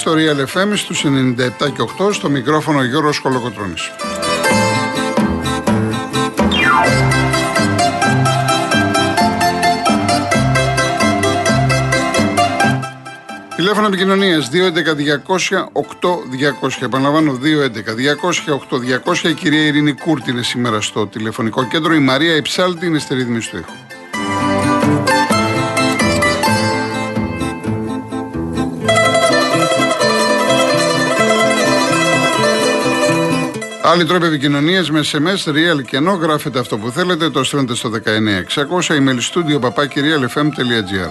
Είστε συντονισμένοι στο Real FM στους 97 και 8 στο μικρόφωνο Γιώργος Κολοκοτρώνης. Τηλέφωνο επικοινωνίας 211-200-8200. Επαναλαμβάνω 211-200-8200. Η κυρία Ειρήνη Κούρτη είναι σήμερα στο τηλεφωνικό κέντρο. Η Μαρία Υψάλτη είναι στη ρύθμιση του ήχου. Άλλοι τρόποι επικοινωνίας με SMS, real και ενώ γράφετε αυτό που θέλετε, το στέλνετε στο 19600 email studio papakirialfm.gr.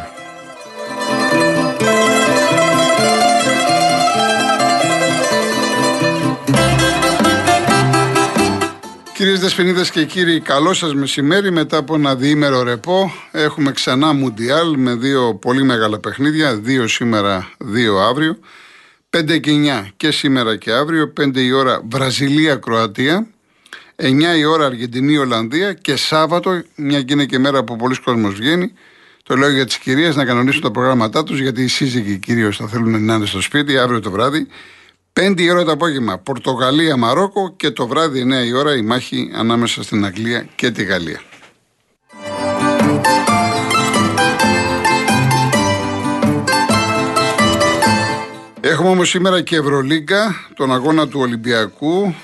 Κυρίες Δεσποινίδες και κύριοι, καλό σας μεσημέρι. Μετά από ένα διήμερο ρεπό, έχουμε ξανά Μουντιάλ με δύο πολύ μεγάλα παιχνίδια. Δύο σήμερα, δύο αύριο. 5 και 9 και σήμερα και αύριο. 5 η ώρα Βραζιλία-Κροατία. 9 η ώρα Αργεντινή-Ολλανδία. Και Σάββατο, μια και είναι και μέρα που πολλοί κόσμος βγαίνει. Το λέω για τις κυρίες να κανονίσουν τα προγράμματά τους, γιατί οι σύζυγοι κυρίως θα θέλουν να είναι στο σπίτι αύριο το βράδυ. 5 η ώρα το απόγευμα Πορτογαλία-Μαρόκο και το βράδυ 9 η ώρα η μάχη ανάμεσα στην Αγγλία και τη Γαλλία. Έχουμε όμως σήμερα και Ευρωλίγκα, τον αγώνα του Ολυμπιακού,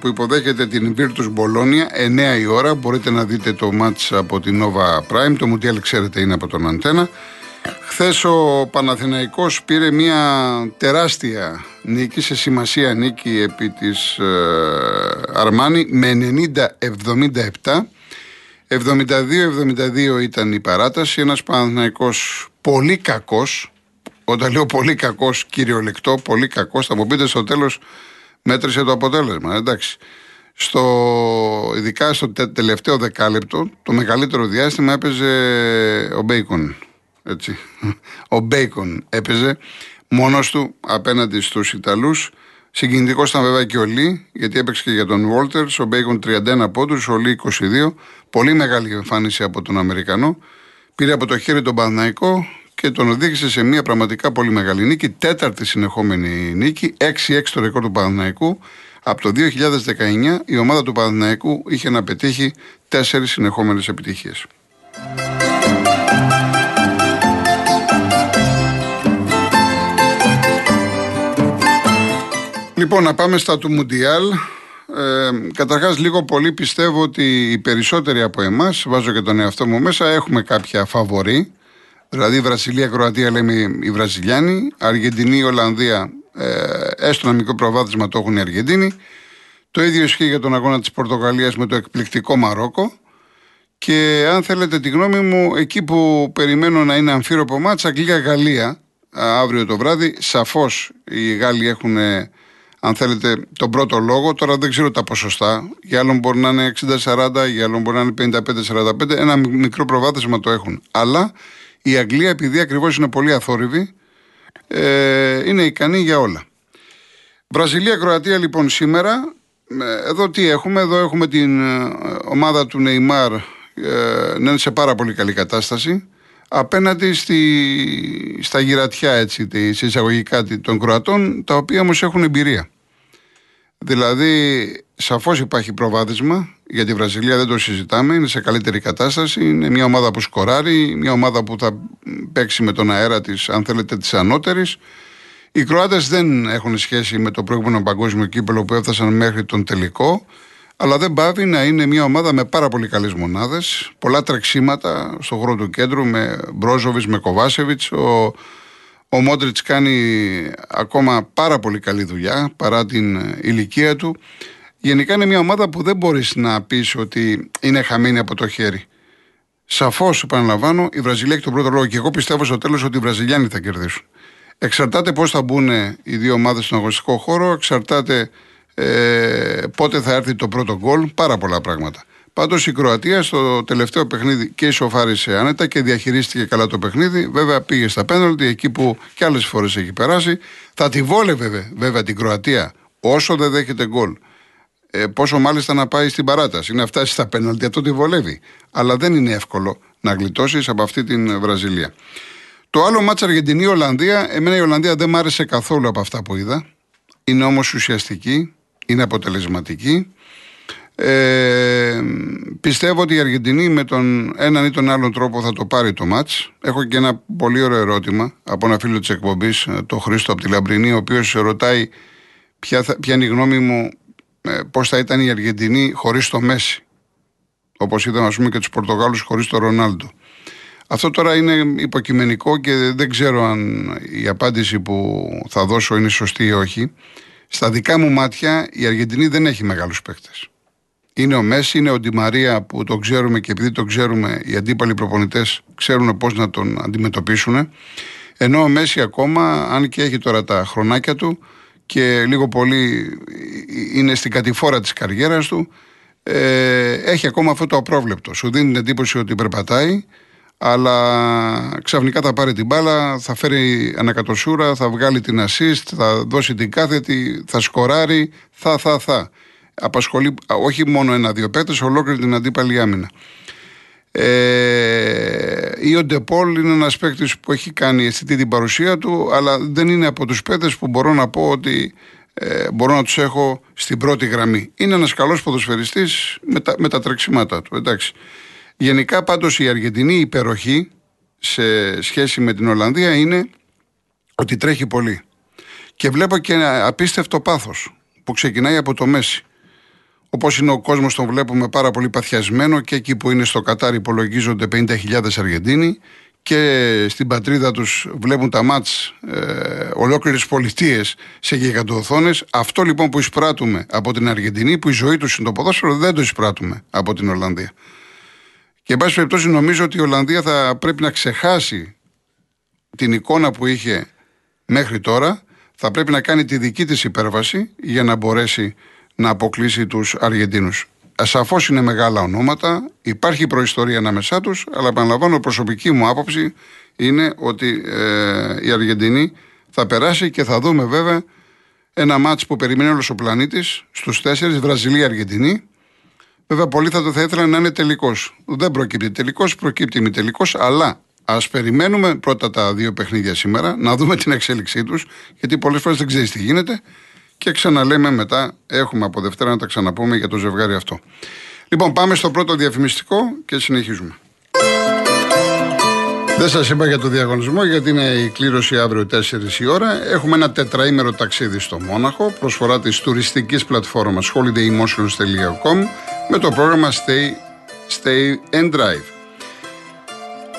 που υποδέχεται την Virtus Bologna, 9 η ώρα. Μπορείτε να δείτε το μάτς από την Nova Prime. Το Mundial ξέρετε είναι από τον Αντένα. Χθες ο Παναθηναϊκός πήρε μια τεράστια νίκη, σε σημασία νίκη επί της ε, Αρμάνη με 90-77. 72-72 ήταν η παράταση. Ένας Παναθηναϊκός πολύ κακός. Όταν λέω πολύ κακός κυριολεκτώ, πολύ κακός. Θα μου πείτε στο τέλος μέτρησε το αποτέλεσμα. Εντάξει. Στο, ειδικά στο τελευταίο δεκάλεπτο, το μεγαλύτερο διάστημα έπαιζε ο Μπέικον έτσι. Ο Μπέικον έπαιζε μόνος του απέναντι στους Ιταλούς. Συγκινητικός ήταν βέβαια και ο Λί, γιατί έπαιξε και για τον Βόλτερ. Ο Μπέικον 31 πόντους, ο Λί 22. Πολύ μεγάλη εμφάνιση από τον Αμερικανό. Πήρε από το χέρι τον Παναναϊκό και τον οδήγησε σε μια πραγματικά πολύ μεγάλη νίκη. Τέταρτη συνεχόμενη νίκη, 6-6 το ρεκόρ του Παναναϊκού. Από το 2019 η ομάδα του Παναναϊκού είχε να πετύχει τέσσερις συνεχόμενες επιτυχίες. Λοιπόν, να πάμε στα του Μουντιάλ. Ε, Καταρχάς, λίγο πολύ πιστεύω ότι οι περισσότεροι από εμάς, βάζω και τον εαυτό μου μέσα, έχουμε κάποια φαβορή. Δηλαδή, Βραζιλία-Κροατία λέμε οι Βραζιλιάνοι, Αργεντινή-Ολλανδία, ε, έστω ένα μικρό προβάδισμα το έχουν οι Αργεντίνοι. Το ίδιο ισχύει για τον αγώνα της Πορτογαλίας με το εκπληκτικό Μαρόκο. Και αν θέλετε τη γνώμη μου, εκεί που περιμένω να είναι αμφίροπο μάτσα, Αγγλία-Γαλλία, αύριο το βράδυ, σαφώς οι Γάλλοι έχουν αν θέλετε, τον πρώτο λόγο. Τώρα δεν ξέρω τα ποσοστά. Για άλλον μπορεί να είναι 60-40, για άλλον μπορεί να είναι 55-45. Ένα μικρό προβάδισμα το έχουν. Αλλά η Αγγλία, επειδή ακριβώς είναι πολύ αθόρυβη, ε, είναι ικανή για όλα. Βραζιλία-Κροατία λοιπόν σήμερα. Ε, εδώ τι έχουμε, εδώ έχουμε την ε, ομάδα του Νεϊμάρ ε, να είναι σε πάρα πολύ καλή κατάσταση απέναντι στη, στα γυρατιά έτσι, σε εισαγωγικά των Κροατών, τα οποία όμως έχουν εμπειρία. Δηλαδή, σαφώς υπάρχει προβάδισμα για τη Βραζιλία, δεν το συζητάμε. Είναι σε καλύτερη κατάσταση. Είναι μια ομάδα που σκοράρει, μια ομάδα που θα παίξει με τον αέρα της, αν θέλετε, της ανώτερης. Οι Κροάτες δεν έχουν σχέση με το προηγούμενο παγκόσμιο κύπελο που έφτασαν μέχρι τον τελικό. Αλλά δεν πάβει να είναι μια ομάδα με πάρα πολύ καλές μονάδες. Πολλά τρεξίματα στον χώρο του κέντρου με Μπρόζοβιτς, με Κοβάσεβιτς. Ο, ο Μόντριτς κάνει ακόμα πάρα πολύ καλή δουλειά παρά την ηλικία του. Γενικά είναι μια ομάδα που δεν μπορείς να πεις ότι είναι χαμένη από το χέρι. Σαφώς, επαναλαμβάνω, η Βραζιλία έχει τον πρώτο λόγο και εγώ πιστεύω στο τέλος ότι οι Βραζιλιάνοι θα κερδίσουν. Εξαρτάται πώς θα μπουν οι δύο ομάδες στον αγωνιστικό χώρο, εξαρτάται ε, πότε θα έρθει το πρώτο γκολ, πάρα πολλά πράγματα. Πάντως η Κροατία στο τελευταίο παιχνίδι και ισοφάρισε άνετα και διαχειρίστηκε καλά το παιχνίδι. Βέβαια πήγε στα πέναλτι εκεί που και άλλες φορές έχει περάσει. Θα τη βόλευε βέβαια την Κροατία όσο δεν δέχεται γκολ. Ε, πόσο μάλιστα να πάει στην παράταση, να φτάσει στα πέναλτι, αυτό τη βολεύει. Αλλά δεν είναι εύκολο να γλιτώσεις από αυτή την Βραζιλία. Το άλλο μάτσα Αργεντινή-Ολλανδία, εμένα η Ολλανδία δεν μ' άρεσε καθόλου από αυτά που είδα. Είναι όμως ουσιαστική, είναι αποτελεσματική. Ε, πιστεύω ότι η Αργεντινή με τον έναν ή τον άλλον τρόπο θα το πάρει το μάτς. Έχω και ένα πολύ ωραίο ερώτημα από ένα φίλο της εκπομπής, ε, το Χρήστο από τη Λαμπρινή, ο οποίος ρωτάει ποια, θα, ποια είναι η γνώμη μου ε, πώς θα ήταν η Αργεντινή χωρίς το Μέση. Όπως είδαμε ας πούμε και τους Πορτογάλους χωρίς το Ρονάλντο. Αυτό τώρα είναι υποκειμενικό και δεν ξέρω αν η απάντηση που θα δώσω είναι σωστή ή όχι. Στα δικά μου μάτια η Αργεντινή δεν έχει μεγάλους παίκτες. Είναι ο Μέση, είναι ο Ντιμαρία που το ξέρουμε και επειδή το ξέρουμε, οι αντίπαλοι προπονητές ξέρουν πώς να τον αντιμετωπίσουν. Ενώ ο Μέση ακόμα, αν και έχει τώρα τα χρονάκια του και λίγο πολύ είναι στην κατηφόρα της καριέρας του, ε, έχει ακόμα αυτό το απρόβλεπτο. Σου δίνει την εντύπωση ότι περπατάει, αλλά ξαφνικά θα πάρει την μπάλα, θα φέρει ανακατοσούρα, θα βγάλει την assist, θα δώσει την κάθετη, θα σκοράρει, θα, θα, θα απασχολεί όχι μόνο ένα-δύο παίκτες, ολόκληρη την αντίπαλη άμυνα. Ε, ή ο Ντεπόλ είναι ένας παίκτης που έχει κάνει αισθητή την παρουσία του, αλλά δεν είναι από τους παίκτες που μπορώ να πω ότι ε, μπορώ να τους έχω στην πρώτη γραμμή. Είναι ένας καλός ποδοσφαιριστής με, τα, με τα τρεξίματά του. Εντάξει. Γενικά πάντως η Αργεντινή υπεροχή σε σχέση με την Ολλανδία είναι ότι τρέχει πολύ. Και βλέπω και ένα απίστευτο πάθος που ξεκινάει από το Μέση. Όπως είναι ο κόσμος, τον βλέπουμε πάρα πολύ παθιασμένο και εκεί που είναι στο Κατάρ υπολογίζονται 50.000 Αργεντίνοι και στην πατρίδα τους βλέπουν τα μάτς ε, ολόκληρες πολιτείες σε γιγαντοοθόνες. Αυτό λοιπόν που εισπράττουμε από την Αργεντινή, που η ζωή τους είναι το ποδόσφαιρο, δεν το εισπράττουμε από την Ολλανδία. Και εν πάση περιπτώσει, νομίζω ότι η Ολλανδία θα πρέπει να ξεχάσει την εικόνα που είχε μέχρι τώρα. Θα πρέπει να κάνει τη δική της υπέρβαση για να μπορέσει να αποκλείσει τους Αργεντίνους. Σαφώς είναι μεγάλα ονόματα, υπάρχει προϊστορία ανάμεσά τους, αλλά επαναλαμβάνω, προσωπική μου άποψη είναι ότι ε, η Αργεντινή θα περάσει και θα δούμε βέβαια ένα μάτς που περιμένει όλος ο πλανήτης στους τέσσερις, Βραζιλία-Αργεντινή. Βέβαια, πολλοί θα το θα ήθελαν να είναι τελικός. Δεν προκύπτει τελικός, προκύπτει μη τελικό, αλλά ας περιμένουμε πρώτα τα δύο παιχνίδια σήμερα, να δούμε την εξέλιξή τους, γιατί πολλές φορές δεν ξέρεις τι γίνεται και ξαναλέμε μετά, έχουμε από Δευτέρα να τα ξαναπούμε για το ζευγάρι αυτό. Λοιπόν, πάμε στο πρώτο διαφημιστικό και συνεχίζουμε. Δεν σας είπα για το διαγωνισμό γιατί είναι η κλήρωση αύριο 4 η ώρα. Έχουμε ένα τετραήμερο ταξίδι στο Μόναχο, προσφορά της τουριστικής πλατφόρμας holidaymotions.com με το πρόγραμμα Stay, Stay and Drive.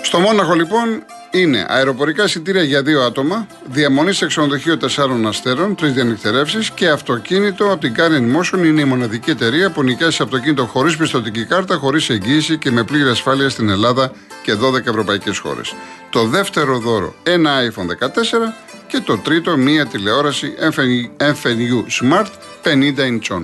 Στο Μόναχο λοιπόν είναι αεροπορικά εισιτήρια για δύο άτομα, διαμονή σε ξενοδοχείο 4 αστέρων, τρεις διανυκτερεύσεις και αυτοκίνητο από την Karen Motion είναι η μοναδική εταιρεία που νοικιάζει αυτοκίνητο χωρίς πιστοτική κάρτα, χωρίς εγγύηση και με πλήρη ασφάλεια στην Ελλάδα και 12 ευρωπαϊκές χώρες. Το δεύτερο δώρο, ένα iPhone 14 και το τρίτο, μία τηλεόραση FNU Smart 50 inch.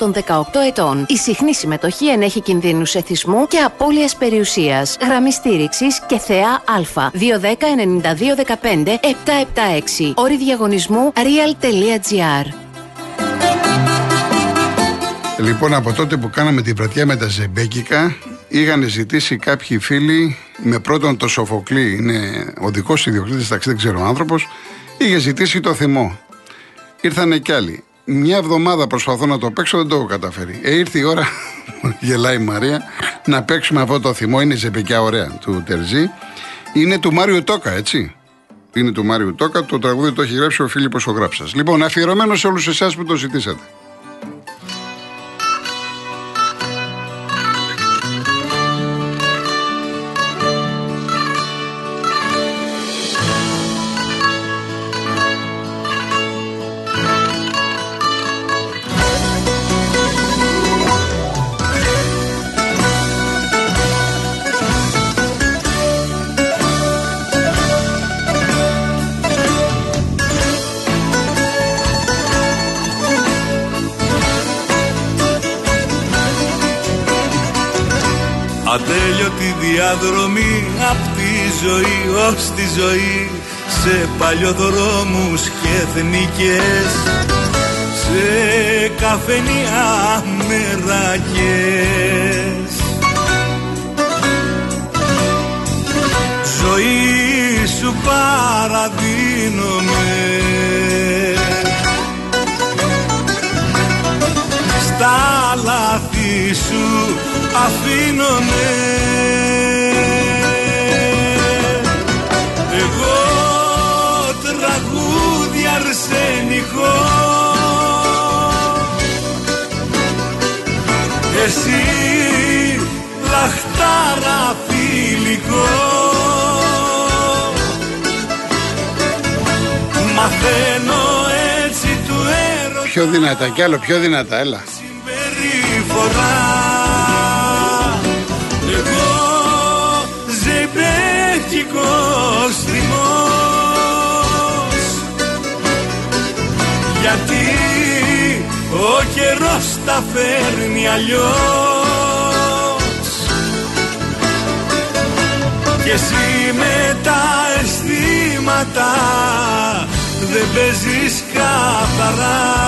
των 18 ετών. Η συχνή συμμετοχή ενέχει κινδύνους εθισμού και απώλειας περιουσίας. Γραμμή στήριξης και θεά Α. 210-9215-776. Όρη διαγωνισμού real.gr. Λοιπόν, από τότε που κάναμε την πρατιά με τα Ζεμπέκικα, είχαν ζητήσει κάποιοι φίλοι με πρώτον το Σοφοκλή, είναι ο δικός ιδιοκτήτης ταξί, δεν ξέρω ο άνθρωπος, είχε ζητήσει το θυμό. Ήρθανε κι άλλοι μια εβδομάδα προσπαθώ να το παίξω, δεν το έχω καταφέρει. Ε, ήρθε η ώρα, γελάει η Μαρία, να παίξουμε αυτό το θυμό. Είναι ζεπεκιά ωραία του Τερζή. Είναι του Μάριου Τόκα, έτσι. Είναι του Μάριου Τόκα. Το τραγούδι το έχει γράψει ο Φίλιππος ο Γράψας. Λοιπόν, αφιερωμένο σε όλους εσάς που το ζητήσατε. Διαδρομή απ' τη ζωή ως τη ζωή. Σε παλιοδρόμους και εθνικές σε καφενεία μερακές. Ζωή σου παραδίνομαι. Στα λάθη σου αφήνομαι λαχτάρα φιλικό Μαθαίνω έτσι του έρωτα Πιο δυνατά κι άλλο, πιο δυνατά, έλα. Συμπεριφορά. Εγώ ζεμπέκικος θυμός. Γιατί ο καιρός τα φέρνει αλλιώς Και εσύ με τα αισθήματα δεν παίζεις καθαρά.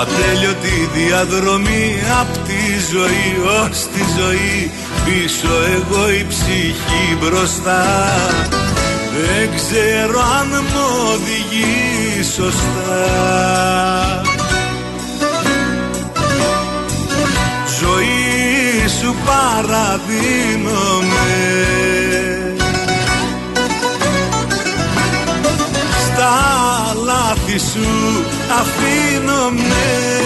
Ατέλειωτη διαδρομή απ' τη ζωή ως τη ζωή Πίσω εγώ η ψυχή μπροστά. Δεν ξέρω αν μου οδηγεί σωστά. Ζωή σου παραδίνομαι. Στα λάθη σου αφήνομαι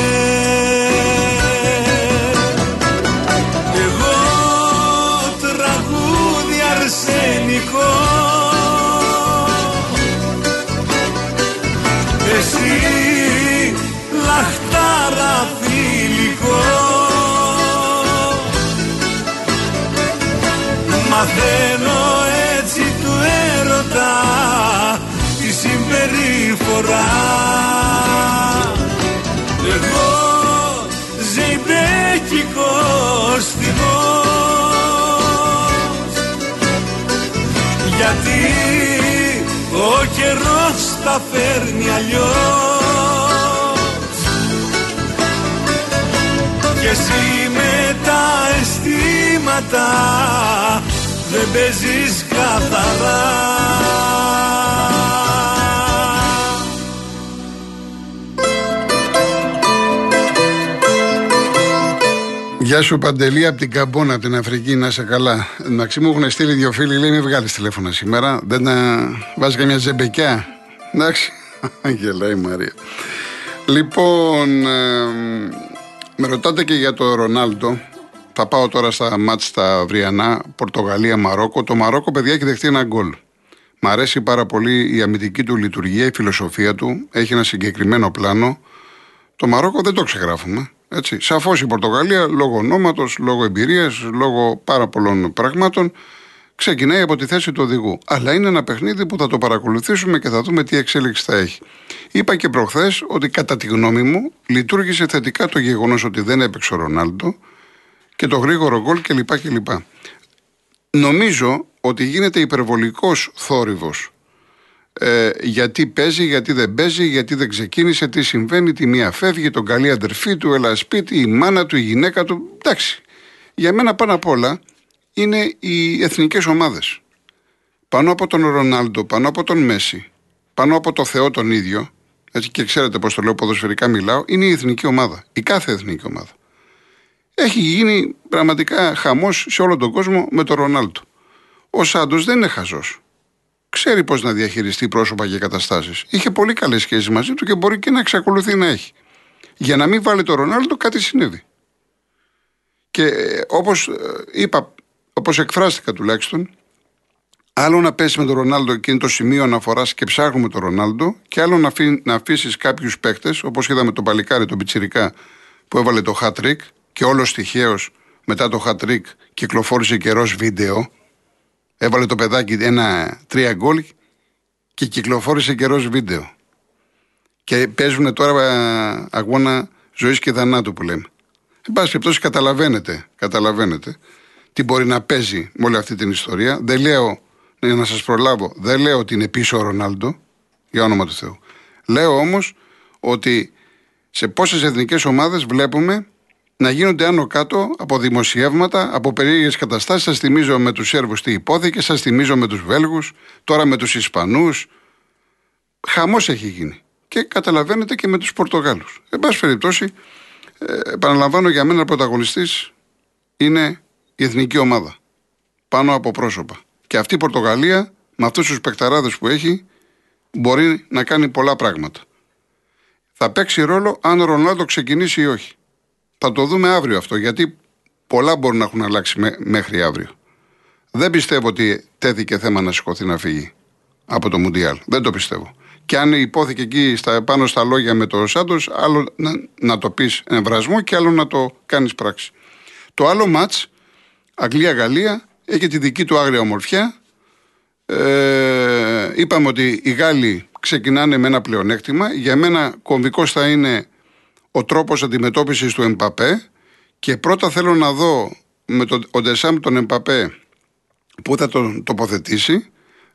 λαχτάρα φιλικό Μαθαίνω έτσι του έρωτα τη συμπεριφορά. Εγώ ζεϊμπέκικος θυμός. Γιατί ο καιρός τα φέρνει αλλιώς εσύ με τα αισθήματα δεν παίζεις καθαρά Γεια σου Παντελή από την Καμπόνα, από την Αφρική, να είσαι καλά. Εντάξει, μου έχουν στείλει δύο φίλοι, λέει μην βγάλεις τηλέφωνα σήμερα. Δεν τα βάζεις καμιά ζεμπεκιά. Εντάξει, γελάει η Μαρία. Λοιπόν, ε, με ρωτάτε και για το Ρονάλντο. Θα πάω τώρα στα μάτς στα αυριανά, Πορτογαλία-Μαρόκο. Το Μαρόκο, παιδιά, έχει δεχτεί ένα γκολ. Μ' αρέσει πάρα πολύ η αμυντική του λειτουργία, η φιλοσοφία του. Έχει ένα συγκεκριμένο πλάνο. Το Μαρόκο δεν το ξεγράφουμε. Έτσι. Σαφώς η Πορτογαλία, λόγω ονόματος, λόγω εμπειρίας, λόγω πάρα πολλών πραγμάτων, ξεκινάει από τη θέση του οδηγού. Αλλά είναι ένα παιχνίδι που θα το παρακολουθήσουμε και θα δούμε τι εξέλιξη θα έχει. Είπα και προχθές ότι κατά τη γνώμη μου λειτουργήσε θετικά το γεγονός ότι δεν έπαιξε ο Ρονάλντο και το γρήγορο γκολ κλπ. κλπ. Νομίζω ότι γίνεται υπερβολικός θόρυβος ε, γιατί παίζει, γιατί δεν παίζει, γιατί δεν ξεκίνησε, τι συμβαίνει, τη μία φεύγει, τον καλή αδερφή του, έλα σπίτι, η μάνα του, η γυναίκα του. Εντάξει. Για μένα πάνω απ' όλα είναι οι εθνικές ομάδες. Πάνω από τον Ρονάλντο, πάνω από τον Μέση, πάνω από το Θεό τον ίδιο, έτσι και ξέρετε πώς το λέω, ποδοσφαιρικά μιλάω, είναι η εθνική ομάδα. Η κάθε εθνική ομάδα. Έχει γίνει πραγματικά χαμός σε όλο τον κόσμο με τον Ρονάλντο. Ο Σάντος δεν είναι χαζός ξέρει πώς να διαχειριστεί πρόσωπα και καταστάσεις. Είχε πολύ καλές σχέσεις μαζί του και μπορεί και να εξακολουθεί να έχει. Για να μην βάλει το Ρονάλντο, κάτι συνέβη. Και όπως είπα, όπως εκφράστηκα τουλάχιστον, άλλο να πέσει με τον Ρονάλντο και είναι το σημείο αναφοράς και ψάχνουμε τον Ρονάλντο, και άλλο να, αφήσεις κάποιους παίχτες, όπως είδαμε τον Παλικάρι, τον Πιτσυρικά, που έβαλε το hat trick και όλος τυχαίως μετά το hat trick κυκλοφόρησε καιρός βίντεο. Έβαλε το παιδάκι ένα τρία γκολ και κυκλοφόρησε καιρός βίντεο. Και παίζουν τώρα ε, αγώνα ζωής και θανάτου που λέμε. Εν πάση περιπτώσει, καταλαβαίνετε, καταλαβαίνετε τι μπορεί να παίζει με όλη αυτή την ιστορία. Δεν λέω, για να σας προλάβω, δεν λέω ότι είναι πίσω ο Ρονάλντο, για όνομα του Θεού. Λέω όμως ότι σε πόσες εθνικές ομάδες βλέπουμε να γίνονται άνω κάτω από δημοσιεύματα, από περίεργες καταστάσεις. Σας θυμίζω με τους Σέρβους τι υπόθηκε, σας θυμίζω με τους Βέλγους, τώρα με τους Ισπανούς. Χαμός έχει γίνει. Και καταλαβαίνετε και με τους Πορτογάλους. Εν πάση περιπτώσει, ε, επαναλαμβάνω για μένα πρωταγωνιστής είναι η εθνική ομάδα. Πάνω από πρόσωπα. Και αυτή η Πορτογαλία, με αυτούς τους παικταράδες που έχει, μπορεί να κάνει πολλά πράγματα. Θα παίξει ρόλο αν ο Ρονάλντο ξεκινήσει ή όχι. Θα το δούμε αύριο αυτό, γιατί πολλά μπορούν να έχουν αλλάξει μέχρι αύριο. Δεν πιστεύω ότι τέθηκε θέμα να σηκωθεί να φύγει από το Μουντιάλ. Δεν το πιστεύω. Και αν υπόθηκε εκεί στα, πάνω στα λόγια με τον Σάντος, άλλο να, να το πεις εμβρασμό και άλλο να το κάνεις πράξη. Το άλλο ματ, Αγγλία-Γαλλία, έχει τη δική του άγρια ομορφιά. Ε, είπαμε ότι οι Γάλλοι ξεκινάνε με ένα πλεονέκτημα. Για μένα κομβικός θα είναι ο τρόπος αντιμετώπισης του Εμπαπέ και πρώτα θέλω να δω με τον ο Ντεσάμ τον Εμπαπέ που θα τον τοποθετήσει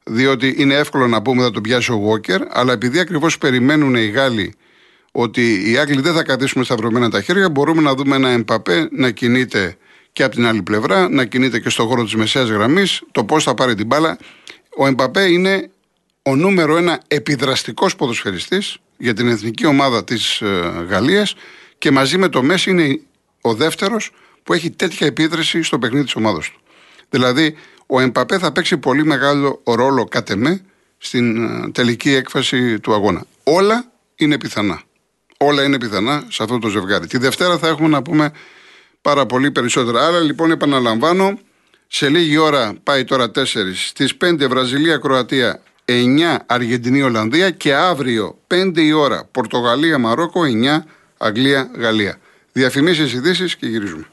διότι είναι εύκολο να πούμε θα τον πιάσει ο Βόκερ αλλά επειδή ακριβώς περιμένουν οι Γάλλοι ότι οι Άγγλοι δεν θα καθίσουμε σταυρωμένα τα χέρια μπορούμε να δούμε ένα Εμπαπέ να κινείται και από την άλλη πλευρά να κινείται και στον χώρο της μεσαίας γραμμής το πώς θα πάρει την μπάλα ο Εμπαπέ είναι ο νούμερο ένα επιδραστικός ποδοσφαιριστής για την εθνική ομάδα της ε, Γαλλίας και μαζί με το Μέση είναι ο δεύτερος που έχει τέτοια επίδραση στο παιχνίδι της ομάδας του. Δηλαδή ο Εμπαπέ θα παίξει πολύ μεγάλο ρόλο κατ' εμέ στην ε, τελική έκφαση του αγώνα. Όλα είναι πιθανά. Όλα είναι πιθανά σε αυτό το ζευγάρι. Τη Δευτέρα θα έχουμε να πούμε πάρα πολύ περισσότερα. Άρα λοιπόν επαναλαμβάνω, σε λίγη ώρα πάει τώρα 4, στις 5 Βραζιλία, Κροατία, 9 Αργεντινή Ολλανδία και αύριο 5 η ώρα Πορτογαλία Μαρόκο 9 Αγγλία Γαλλία. Διαφημίσεις ειδήσεις και γυρίζουμε.